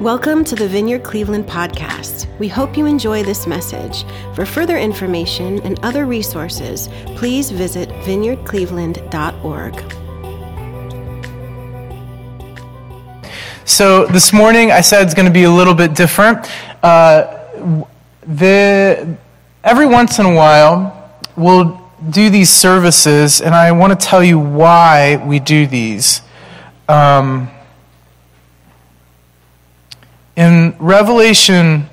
Welcome to the Vineyard Cleveland podcast. We hope you enjoy this message. For further information and other resources, please visit vineyardcleveland.org. So this morning I said it's going to be a little bit different. Uh, the, every once in a while, we'll do these services, and I want to tell you why we do these. Um, in Revelation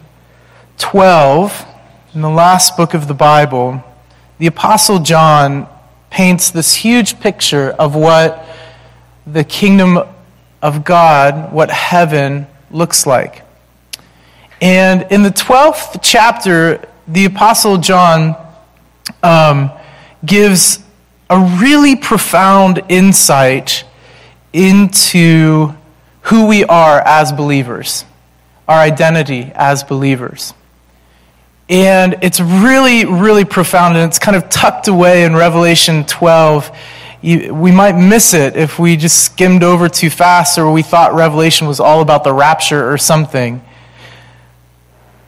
12, in the last book of the Bible, the Apostle John paints this huge picture of what the kingdom of God, what heaven looks like. And in the 12th chapter, the Apostle John um, gives a really profound insight into who we are as believers our identity as believers. And it's really, really profound, and it's kind of tucked away in Revelation 12. You, we might miss it if we just skimmed over too fast or we thought Revelation was all about the rapture or something.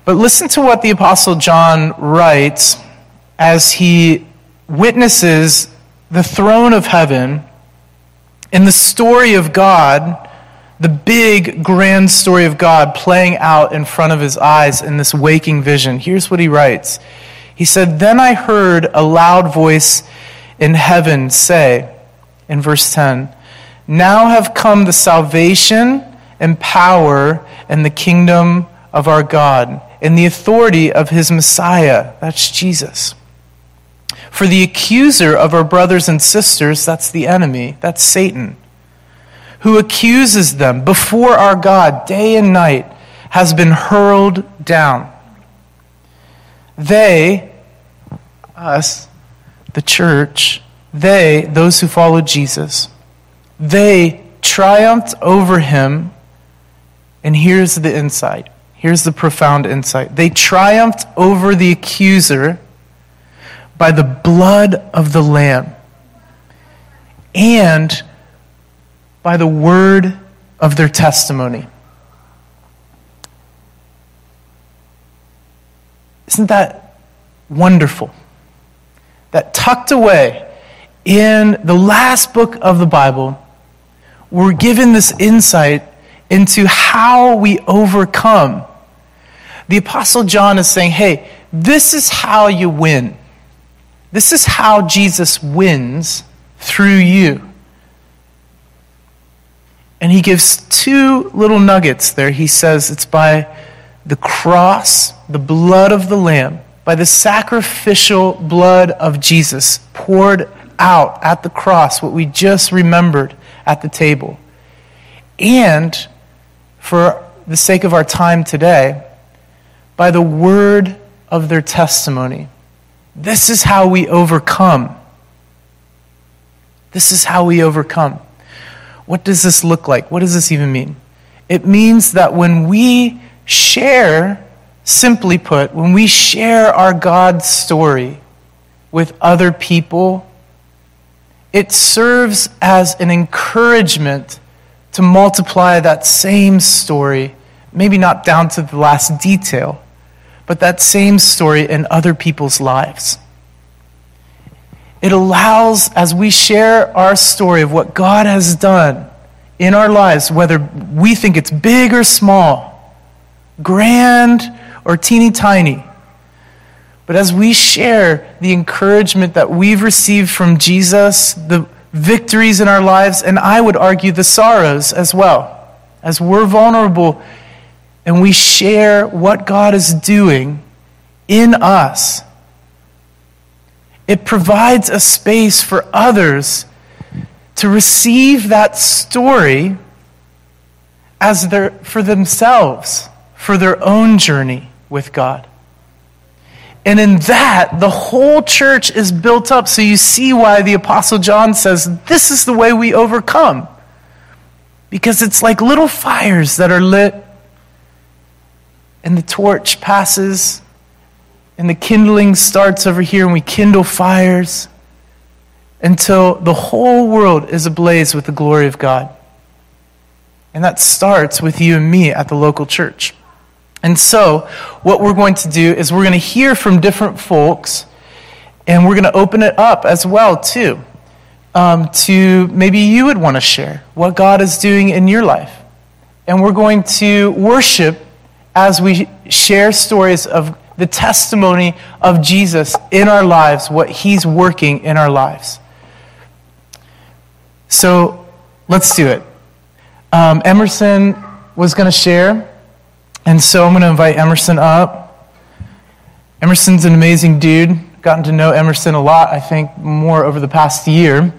But listen to what the Apostle John writes as he witnesses the throne of heaven and the story of God the big, grand story of God playing out in front of his eyes in this waking vision. Here's what he writes He said, Then I heard a loud voice in heaven say, in verse 10, Now have come the salvation and power and the kingdom of our God and the authority of his Messiah. That's Jesus. For the accuser of our brothers and sisters, that's the enemy, that's Satan who accuses them before our God day and night has been hurled down. They, us, the church, they, those who follow Jesus, they triumphed over him. And here's the insight. Here's the profound insight. They triumphed over the accuser by the blood of the Lamb and by the word of their testimony. Isn't that wonderful? That tucked away in the last book of the Bible, we're given this insight into how we overcome. The Apostle John is saying, hey, this is how you win. This is how Jesus wins through you. And he gives two little nuggets there. He says it's by the cross, the blood of the Lamb, by the sacrificial blood of Jesus poured out at the cross, what we just remembered at the table. And for the sake of our time today, by the word of their testimony. This is how we overcome. This is how we overcome. What does this look like? What does this even mean? It means that when we share, simply put, when we share our God story with other people, it serves as an encouragement to multiply that same story, maybe not down to the last detail, but that same story in other people's lives. It allows, as we share our story of what God has done in our lives, whether we think it's big or small, grand or teeny tiny, but as we share the encouragement that we've received from Jesus, the victories in our lives, and I would argue the sorrows as well, as we're vulnerable and we share what God is doing in us it provides a space for others to receive that story as their, for themselves, for their own journey with God. And in that, the whole church is built up. So you see why the Apostle John says, This is the way we overcome. Because it's like little fires that are lit, and the torch passes and the kindling starts over here, and we kindle fires until the whole world is ablaze with the glory of God. And that starts with you and me at the local church. And so, what we're going to do is we're going to hear from different folks, and we're going to open it up as well, too, um, to maybe you would want to share what God is doing in your life. And we're going to worship as we share stories of the testimony of Jesus in our lives, what he's working in our lives. So let's do it. Um, Emerson was going to share, and so I'm going to invite Emerson up. Emerson's an amazing dude. Gotten to know Emerson a lot, I think, more over the past year.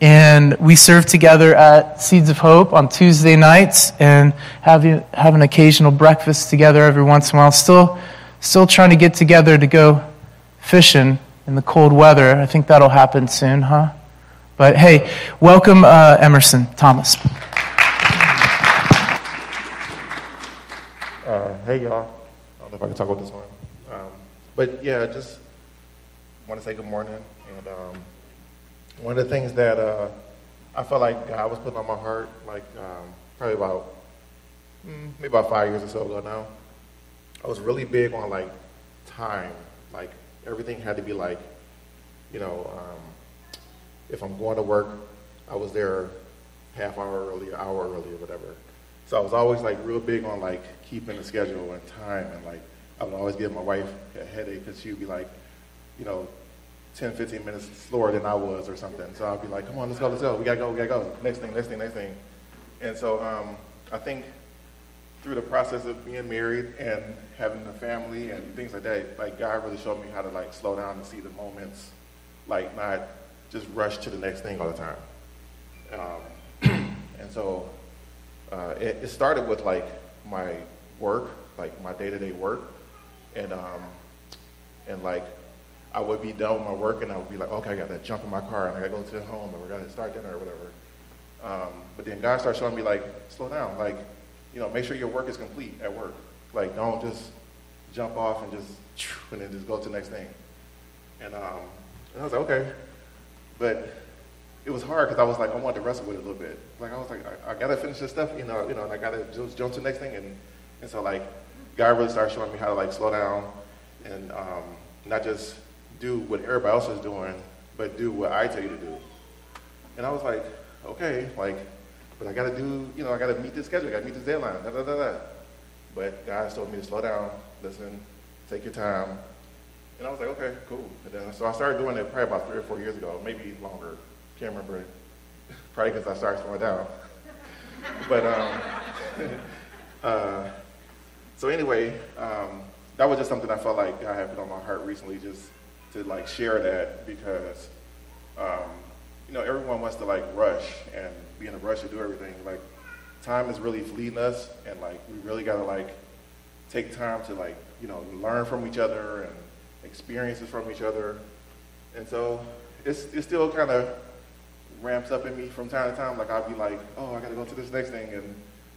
And we serve together at Seeds of Hope on Tuesday nights and have, have an occasional breakfast together every once in a while. Still, still trying to get together to go fishing in the cold weather. I think that'll happen soon, huh? But hey, welcome, uh, Emerson Thomas. Uh, hey, y'all. I don't know if I can talk about this one. Um, but yeah, just want to say good morning. And um, one of the things that uh, I felt like God was putting on my heart, like um, probably about mm, maybe about five years or so ago now, I was really big on like time. Like everything had to be like, you know, um, if I'm going to work, I was there half hour early, hour early, or whatever. So I was always like real big on like keeping the schedule and time, and like I would always give my wife a headache because she would be like, you know, 10, 15 minutes slower than I was or something. So I'd be like, come on, let's go, let's go. We gotta go, we gotta go. Next thing, next thing, next thing. And so um, I think through the process of being married and having a family and things like that, like God really showed me how to like slow down and see the moments, like not just rush to the next thing all the time. Um, and so uh, it, it, started with like my work, like my day-to-day work, and um, and like I would be done with my work and I would be like, okay, I got to jump in my car and I got to go to the home and we're to start dinner or whatever. Um, but then God started showing me like, slow down, like, you know, make sure your work is complete at work. Like, don't just jump off and just and then just go to the next thing. And, um, and I was like, okay, but it was hard because I was like, I wanted to wrestle with it a little bit. Like I was like, I, I gotta finish this stuff, you know, you know, and I gotta just jump to the next thing. And, and so like, God really started showing me how to like slow down and um, not just do what everybody else is doing, but do what I tell you to do. And I was like, okay, like, but I gotta do, you know, I gotta meet this schedule, I gotta meet this deadline, da da da da. But God told me to slow down, listen, take your time. And I was like, okay, cool. And then, so I started doing it probably about three or four years ago, maybe longer. Can't remember. Probably because I started slowing down. but um, uh, so anyway, um, that was just something I felt like God had put on my heart recently, just to like share that because um, you know everyone wants to like rush and be in a rush to do everything. Like time is really fleeing us, and like we really gotta like take time to like you know learn from each other and experiences from each other. And so it's it still kind of ramps up in me from time to time. Like I'll be like, oh, I gotta go to this next thing, and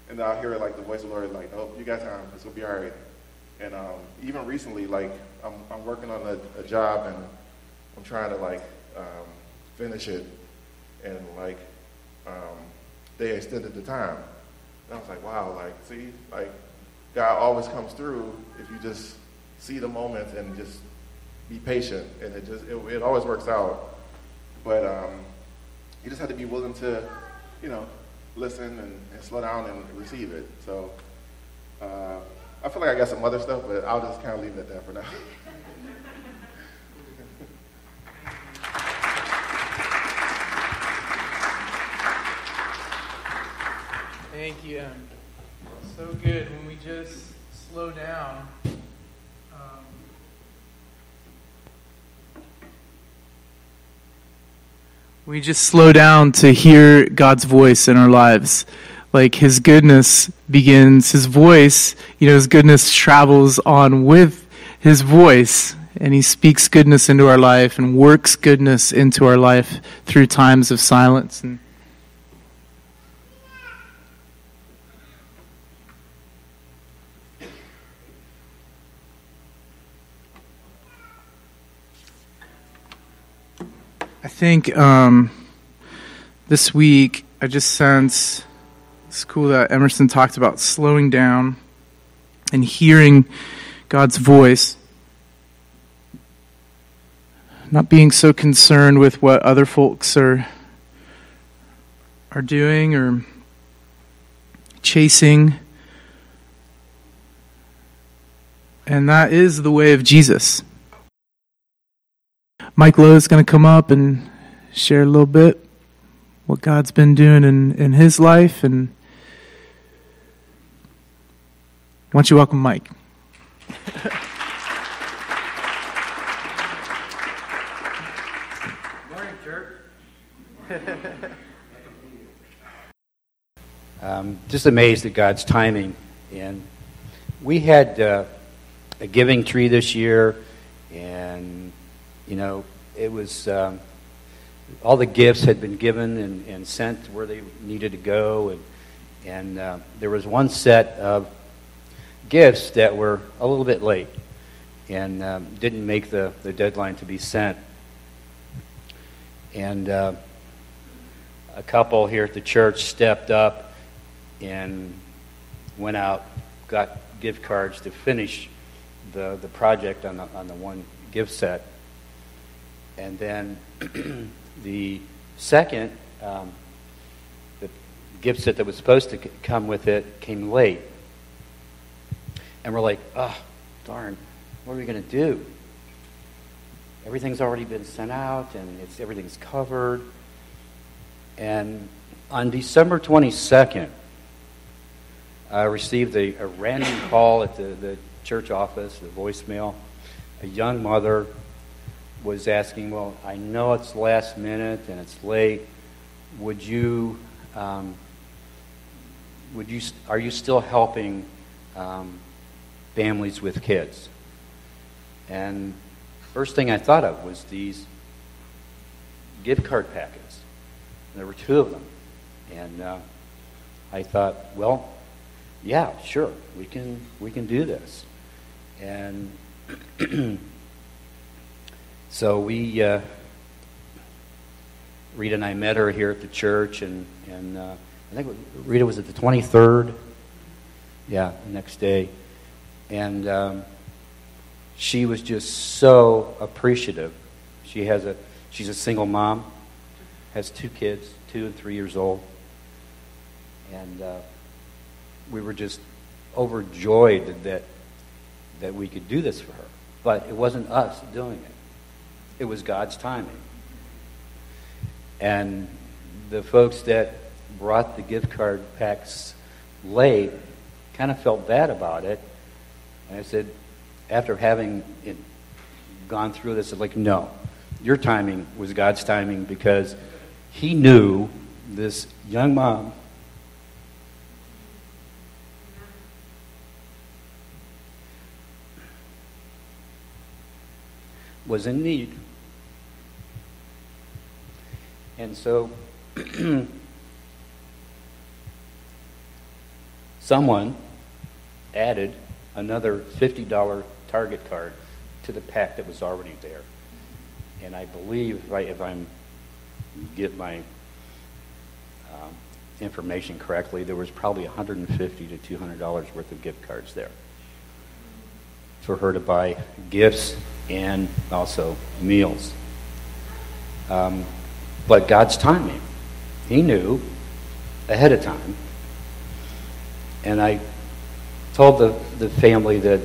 and I'll hear like the voice of the Lord like, oh, you got time. It's gonna be all right. And um, even recently, like I'm, I'm working on a, a, job and I'm trying to like um, finish it, and like um, they extended the time. And I was like, wow, like see, like God always comes through if you just see the moment and just be patient, and it just it, it always works out. But um, you just have to be willing to, you know, listen and, and slow down and receive it. So. Uh, I feel like I got some other stuff, but I'll just kind of leave it at that for now. Thank you. So good when we just slow down. Um, we just slow down to hear God's voice in our lives like his goodness begins, his voice, you know, his goodness travels on with his voice, and he speaks goodness into our life and works goodness into our life through times of silence. And I think um, this week I just sense It's cool that Emerson talked about slowing down and hearing God's voice. Not being so concerned with what other folks are are doing or chasing. And that is the way of Jesus. Mike Lowe is going to come up and share a little bit what God's been doing in, in his life. And why don't you welcome Mike? Morning, church. um, just amazed at God's timing. And we had uh, a giving tree this year, and, you know, it was. Um, all the gifts had been given and, and sent where they needed to go, and, and uh, there was one set of gifts that were a little bit late and um, didn't make the, the deadline to be sent. And uh, a couple here at the church stepped up and went out, got gift cards to finish the, the project on the, on the one gift set. And then the second, um, the gift set that was supposed to come with it came late. And we're like, oh, darn, what are we going to do? Everything's already been sent out and it's, everything's covered. And on December 22nd, I received a, a random call at the, the church office, the voicemail. A young mother was asking, Well, I know it's last minute and it's late. Would you, um, would you, are you still helping um, families with kids? And first thing I thought of was these gift card packets. There were two of them. And uh, I thought, well, yeah, sure, we can, we can do this. And so we, uh, Rita and I met her here at the church, and, and uh, I think Rita was at the 23rd. Yeah, the next day. And um, she was just so appreciative. She has a, she's a single mom, has two kids, two and three years old. And uh, we were just overjoyed that, that we could do this for her. But it wasn't us doing it. It was God's timing. And the folks that brought the gift card packs late kind of felt bad about it. And I said, after having it, gone through this, I like, no, your timing was God's timing because He knew this young mom was in need. And so someone added another $50 Target card to the pack that was already there. And I believe, if, I, if I'm get my um, information correctly, there was probably 150 to 200 dollars worth of gift cards there for her to buy gifts and also meals. Um, but God's timing, He knew ahead of time. And I told the, the family that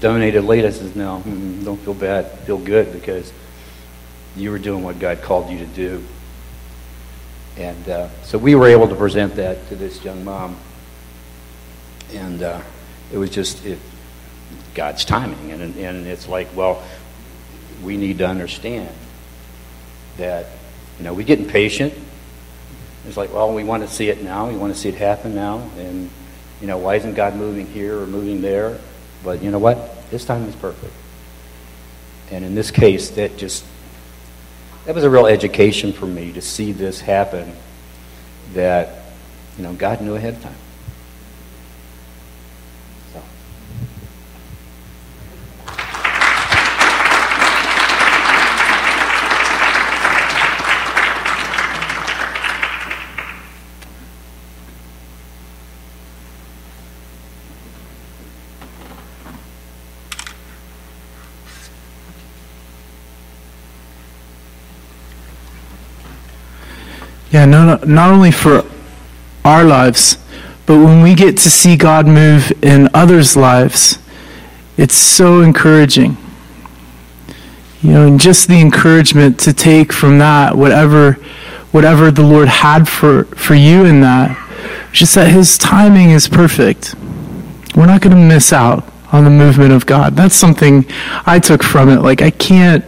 donated late, I said, no, don't feel bad, feel good because you were doing what God called you to do. And uh, so we were able to present that to this young mom. And uh, it was just it, God's timing. And, and it's like, well, we need to understand that, you know, we get impatient. It's like, well, we want to see it now. We want to see it happen now. And, you know, why isn't God moving here or moving there? But you know what? His time is perfect. And in this case, that just, that was a real education for me to see this happen that, you know, God knew ahead of time. Yeah, no, no, not only for our lives, but when we get to see God move in others' lives, it's so encouraging. You know, and just the encouragement to take from that whatever whatever the Lord had for, for you in that, just that his timing is perfect. We're not going to miss out on the movement of God. That's something I took from it. Like, I can't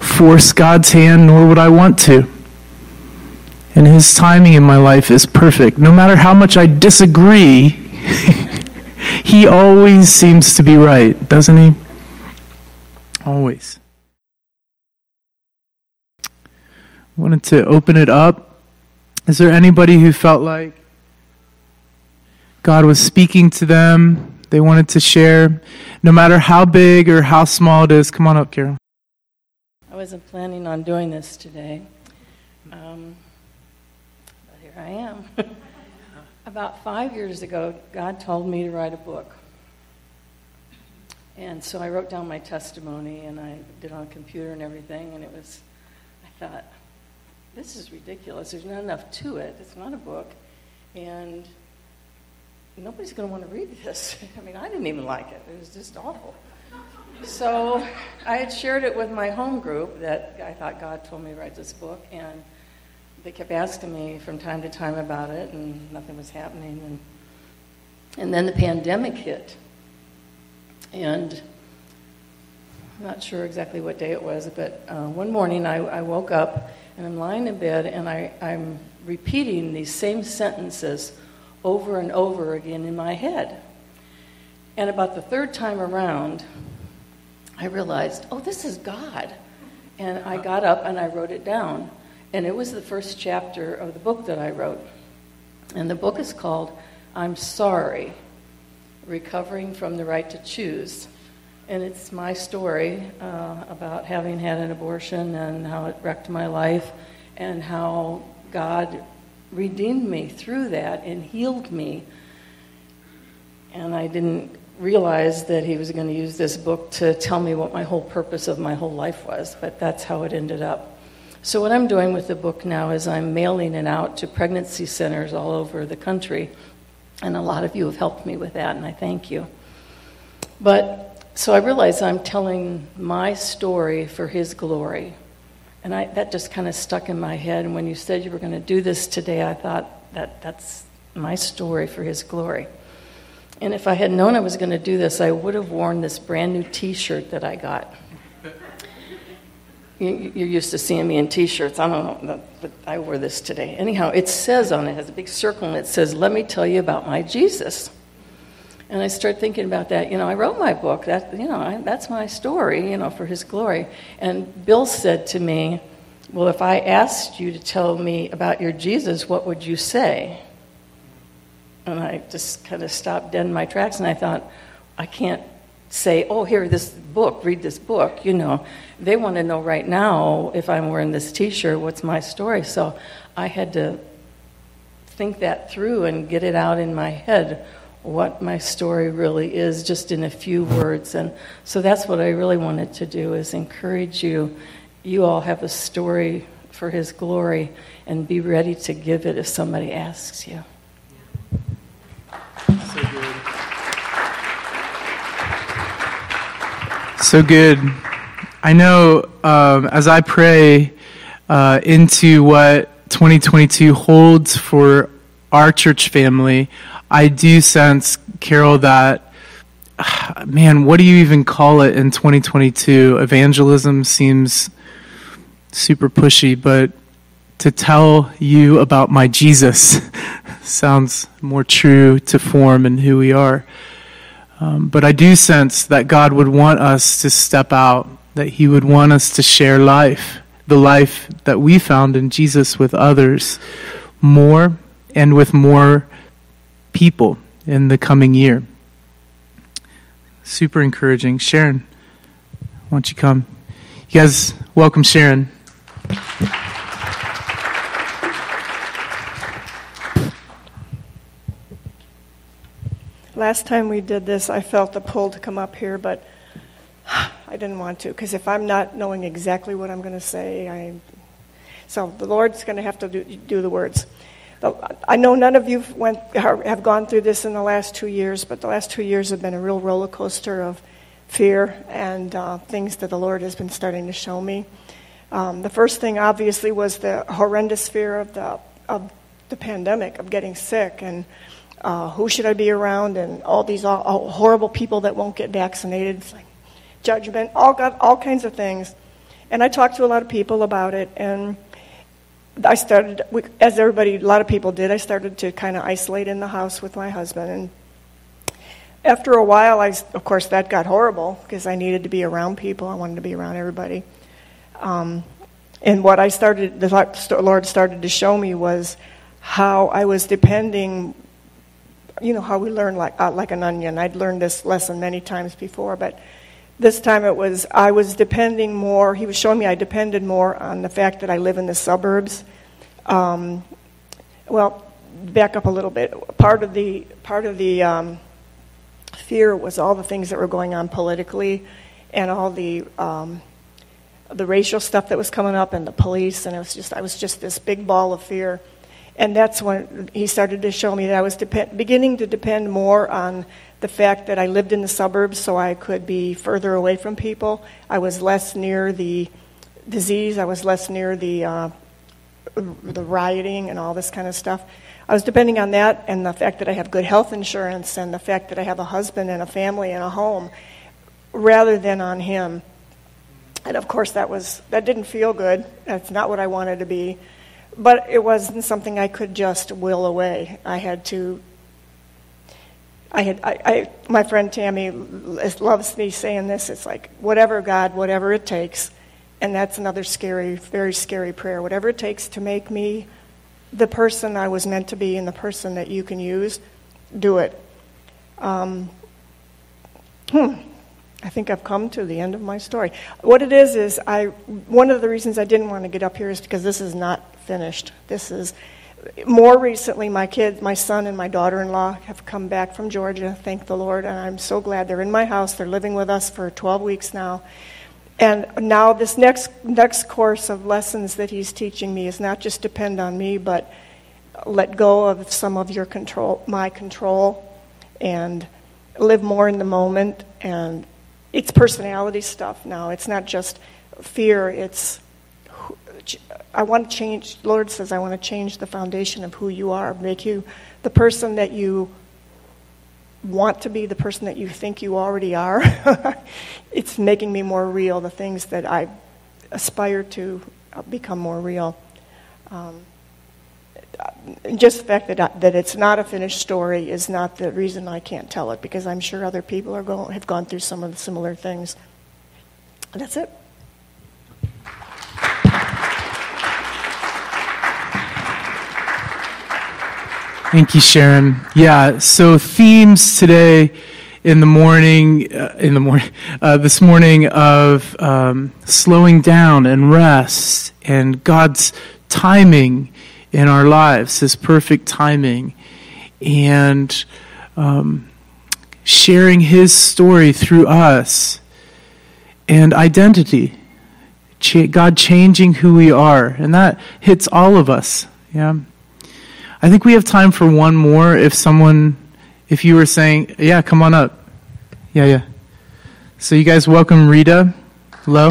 force God's hand, nor would I want to. And his timing in my life is perfect. No matter how much I disagree, he always seems to be right, doesn't he? Always. wanted to open it up. Is there anybody who felt like God was speaking to them? They wanted to share, no matter how big or how small it is. Come on up, Carol. I wasn't planning on doing this today. Um, I am. About five years ago, God told me to write a book. And so I wrote down my testimony and I did on a computer and everything. And it was, I thought, this is ridiculous. There's not enough to it. It's not a book. And nobody's going to want to read this. I mean, I didn't even like it. It was just awful. So I had shared it with my home group that I thought God told me to write this book. And they kept asking me from time to time about it, and nothing was happening. And, and then the pandemic hit. And I'm not sure exactly what day it was, but uh, one morning I, I woke up and I'm lying in bed and I, I'm repeating these same sentences over and over again in my head. And about the third time around, I realized, oh, this is God. And I got up and I wrote it down. And it was the first chapter of the book that I wrote. And the book is called I'm Sorry Recovering from the Right to Choose and it's my story uh, about having had an abortion and how it wrecked my life and how God redeemed me through that and healed me. And I didn't realize that He was going to use this book to tell me what my whole purpose of my whole life was, but that's how it ended up. So, what I'm doing with the book now is I'm mailing it out to pregnancy centers all over the country. And a lot of you have helped me with that, and I thank you. But so I realize I'm telling my story for his glory. And I, that just kind of stuck in my head. And when you said you were going to do this today, I thought that that's my story for his glory. And if I had known I was going to do this, I would have worn this brand new t shirt that I got. You're used to seeing me in t shirts. I don't know, but I wore this today. Anyhow, it says on it, has a big circle, and it says, Let me tell you about my Jesus. And I started thinking about that. You know, I wrote my book. That you know, I, that's my story. You know, for His glory. And Bill said to me, "Well, if I asked you to tell me about your Jesus, what would you say?" And I just kind of stopped dead in my tracks, and I thought, I can't say, "Oh, here, this book. Read this book." You know, they want to know right now if I'm wearing this T-shirt, what's my story. So I had to think that through and get it out in my head what my story really is just in a few words and so that's what i really wanted to do is encourage you you all have a story for his glory and be ready to give it if somebody asks you so good i know um, as i pray uh, into what 2022 holds for our church family I do sense, Carol, that, man, what do you even call it in 2022? Evangelism seems super pushy, but to tell you about my Jesus sounds more true to form and who we are. Um, but I do sense that God would want us to step out, that He would want us to share life, the life that we found in Jesus with others more and with more people in the coming year. Super encouraging. Sharon, why don't you come? You guys, welcome Sharon. Last time we did this, I felt the pull to come up here, but I didn't want to because if I'm not knowing exactly what I'm going to say, I. So the Lord's going to have to do, do the words. I know none of you went, have gone through this in the last two years, but the last two years have been a real roller coaster of fear and uh, things that the Lord has been starting to show me. Um, the first thing, obviously, was the horrendous fear of the, of the pandemic, of getting sick, and uh, who should I be around, and all these all, all horrible people that won't get vaccinated. It's like judgment, all, got, all kinds of things. And I talked to a lot of people about it, and I started, as everybody, a lot of people did, I started to kind of isolate in the house with my husband. And after a while, I, of course, that got horrible because I needed to be around people. I wanted to be around everybody. Um, and what I started, the Lord started to show me was how I was depending. You know how we learn like uh, like an onion. I'd learned this lesson many times before, but this time it was I was depending more. He was showing me I depended more on the fact that I live in the suburbs. Um, well, back up a little bit. Part of the part of the um, fear was all the things that were going on politically, and all the um, the racial stuff that was coming up, and the police, and it was just I was just this big ball of fear. And that's when he started to show me that I was dep- beginning to depend more on the fact that I lived in the suburbs so I could be further away from people. I was less near the disease, I was less near the, uh, the rioting and all this kind of stuff. I was depending on that and the fact that I have good health insurance and the fact that I have a husband and a family and a home rather than on him. And of course that was that didn't feel good. That's not what I wanted to be. But it wasn't something I could just will away. I had to I had, I, I, my friend Tammy loves me saying this. It's like, whatever, God, whatever it takes. And that's another scary, very scary prayer. Whatever it takes to make me the person I was meant to be and the person that you can use, do it. Um, hmm. I think I've come to the end of my story. What it is is I one of the reasons I didn't want to get up here is because this is not finished. This is more recently, my kids, my son and my daughter-in-law have come back from Georgia. Thank the Lord, and I'm so glad they're in my house. They're living with us for 12 weeks now. And now this next next course of lessons that he's teaching me is not just depend on me, but let go of some of your control, my control, and live more in the moment. And it's personality stuff now. It's not just fear. It's I want to change, Lord says, I want to change the foundation of who you are, make you the person that you want to be, the person that you think you already are. it's making me more real, the things that I aspire to become more real. Um, just the fact that, I, that it's not a finished story is not the reason I can't tell it, because I'm sure other people are go, have gone through some of the similar things. That's it. Thank you, Sharon. Yeah, so themes today in the morning, uh, in the morning, uh, this morning of um, slowing down and rest and God's timing in our lives, His perfect timing, and um, sharing His story through us and identity. God changing who we are, and that hits all of us. Yeah. I think we have time for one more. If someone, if you were saying, yeah, come on up. Yeah, yeah. So you guys welcome Rita. Hello.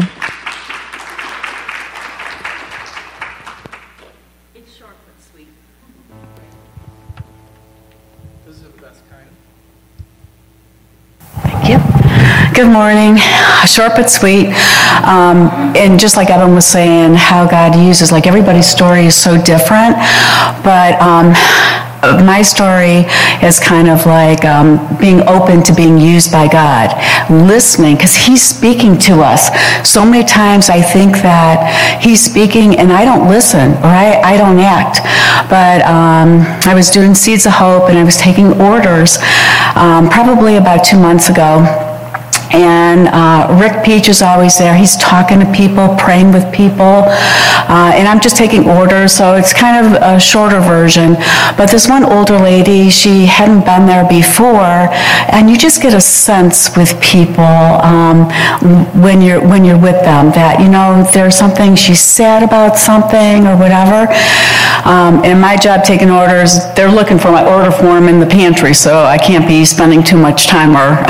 Good morning. Short but sweet. Um, and just like Evan was saying, how God uses, like everybody's story is so different. But um, my story is kind of like um, being open to being used by God, listening, because He's speaking to us. So many times I think that He's speaking and I don't listen or I, I don't act. But um, I was doing Seeds of Hope and I was taking orders um, probably about two months ago and uh, Rick Peach is always there. He's talking to people, praying with people, uh, and I'm just taking orders, so it's kind of a shorter version. But this one older lady, she hadn't been there before, and you just get a sense with people um, when you're when you're with them that you know there's something she's sad about something or whatever. Um, and my job taking orders, they're looking for my order form in the pantry, so I can't be spending too much time or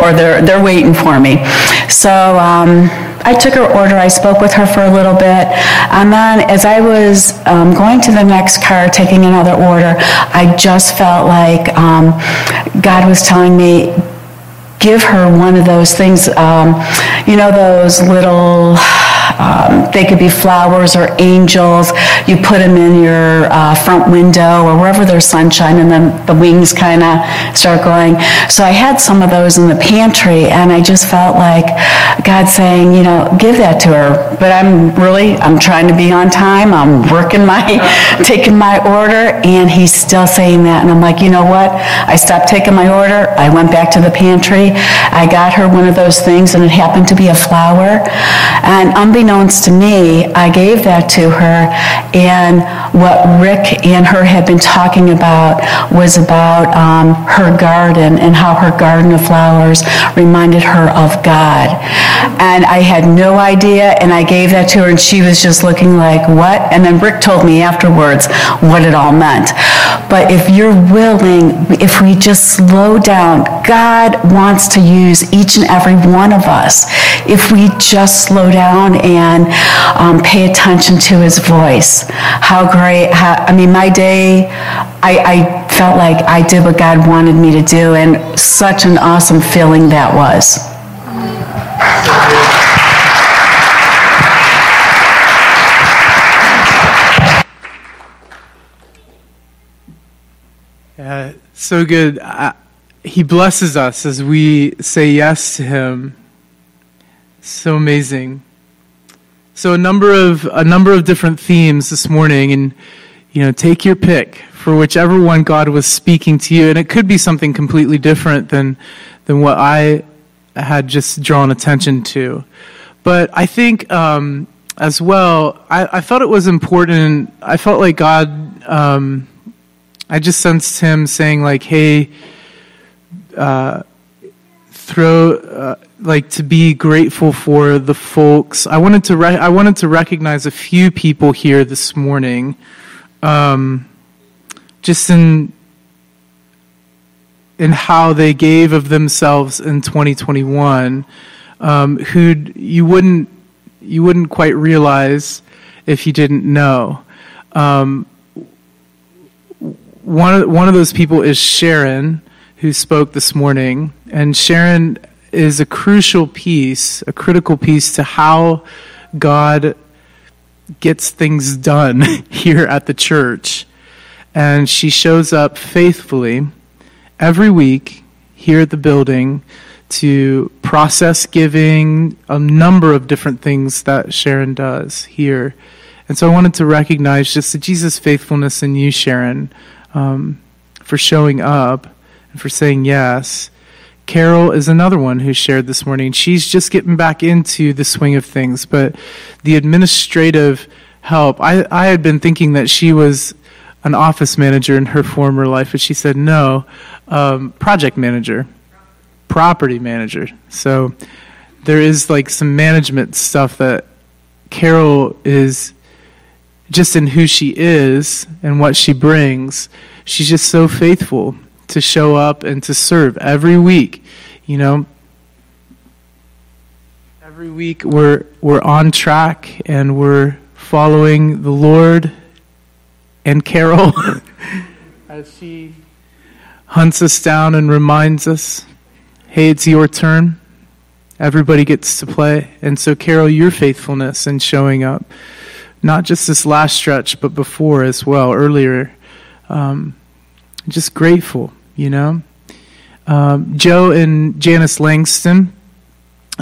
or they're they're waiting for me. So. Um, I took her order, I spoke with her for a little bit, and then as I was um, going to the next car, taking another order, I just felt like um, God was telling me, give her one of those things, um, you know, those little um, they could be flowers or angels. You put them in your uh, front window or wherever there's sunshine, and then the wings kind of start going. So I had some of those in the pantry, and I just felt like God saying, you know, give that to her. But I'm really, I'm trying to be on time. I'm working my, taking my order, and He's still saying that. And I'm like, you know what? I stopped taking my order. I went back to the pantry. I got her one of those things, and it happened to be a flower. And unbeknownst to me, I gave that to her. And what Rick and her had been talking about was about um, her garden and how her garden of flowers reminded her of God. And I had no idea, and I gave that to her, and she was just looking like, what? And then Rick told me afterwards what it all meant. But if you're willing, if we just slow down, God wants to use each and every one of us. If we just slow down and um, pay attention to his voice. How great, how, I mean, my day, I, I felt like I did what God wanted me to do, and such an awesome feeling that was. Yeah, so good. I, he blesses us as we say yes to him. So amazing. So a number of a number of different themes this morning, and you know, take your pick for whichever one God was speaking to you, and it could be something completely different than than what I had just drawn attention to. But I think um, as well, I, I thought it was important. I felt like God. Um, I just sensed Him saying like, "Hey." Uh, throw uh, like to be grateful for the folks. I wanted to re- I wanted to recognize a few people here this morning, um, just in in how they gave of themselves in 2021, um, who you wouldn't you wouldn't quite realize if you didn't know. Um, one of, one of those people is Sharon who spoke this morning. And Sharon is a crucial piece, a critical piece to how God gets things done here at the church. And she shows up faithfully every week here at the building to process giving, a number of different things that Sharon does here. And so I wanted to recognize just the Jesus faithfulness in you, Sharon, um, for showing up and for saying yes. Carol is another one who shared this morning. She's just getting back into the swing of things, but the administrative help, I, I had been thinking that she was an office manager in her former life, but she said no, um, project manager, property manager. So there is like some management stuff that Carol is just in who she is and what she brings. She's just so faithful to show up and to serve every week. You know, every week we're we're on track and we're following the Lord and Carol as she hunts us down and reminds us, "Hey, it's your turn." Everybody gets to play. And so, Carol, your faithfulness and showing up, not just this last stretch, but before as well, earlier, um, just grateful you know? Um, Joe and Janice Langston,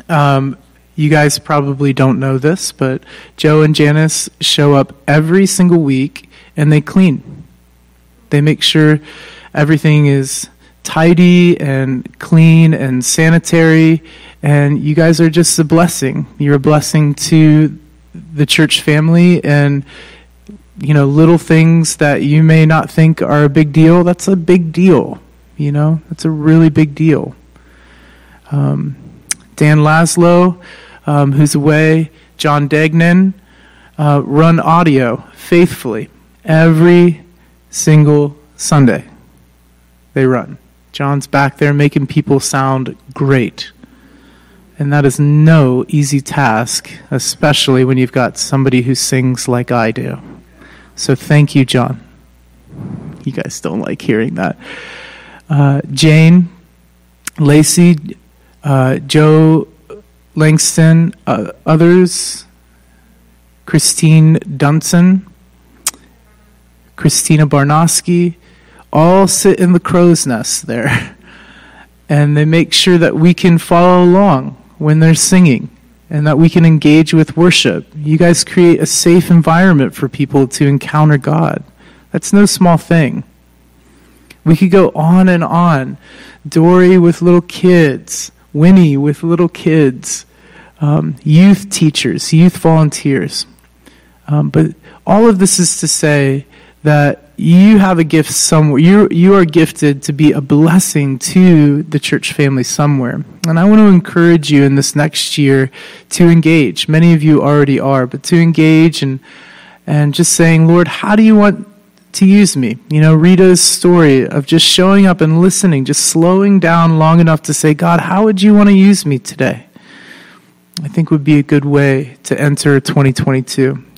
um, you guys probably don't know this, but Joe and Janice show up every single week and they clean. They make sure everything is tidy and clean and sanitary, and you guys are just a blessing. You're a blessing to the church family, and you know, little things that you may not think are a big deal, that's a big deal. You know, that's a really big deal. Um, Dan Laszlo, um, who's away, John Degnan, uh, run audio faithfully every single Sunday. They run. John's back there making people sound great. And that is no easy task, especially when you've got somebody who sings like I do. So thank you, John. You guys don't like hearing that. Uh, Jane, Lacey, uh, Joe Langston, uh, others, Christine Dunson, Christina Barnoski, all sit in the crow's nest there. And they make sure that we can follow along when they're singing and that we can engage with worship. You guys create a safe environment for people to encounter God. That's no small thing. We could go on and on. Dory with little kids, Winnie with little kids, um, youth teachers, youth volunteers. Um, but all of this is to say that you have a gift somewhere. You, you are gifted to be a blessing to the church family somewhere. And I want to encourage you in this next year to engage. Many of you already are, but to engage and, and just saying, Lord, how do you want to use me? You know, Rita's story of just showing up and listening, just slowing down long enough to say, God, how would you want to use me today? I think would be a good way to enter 2022.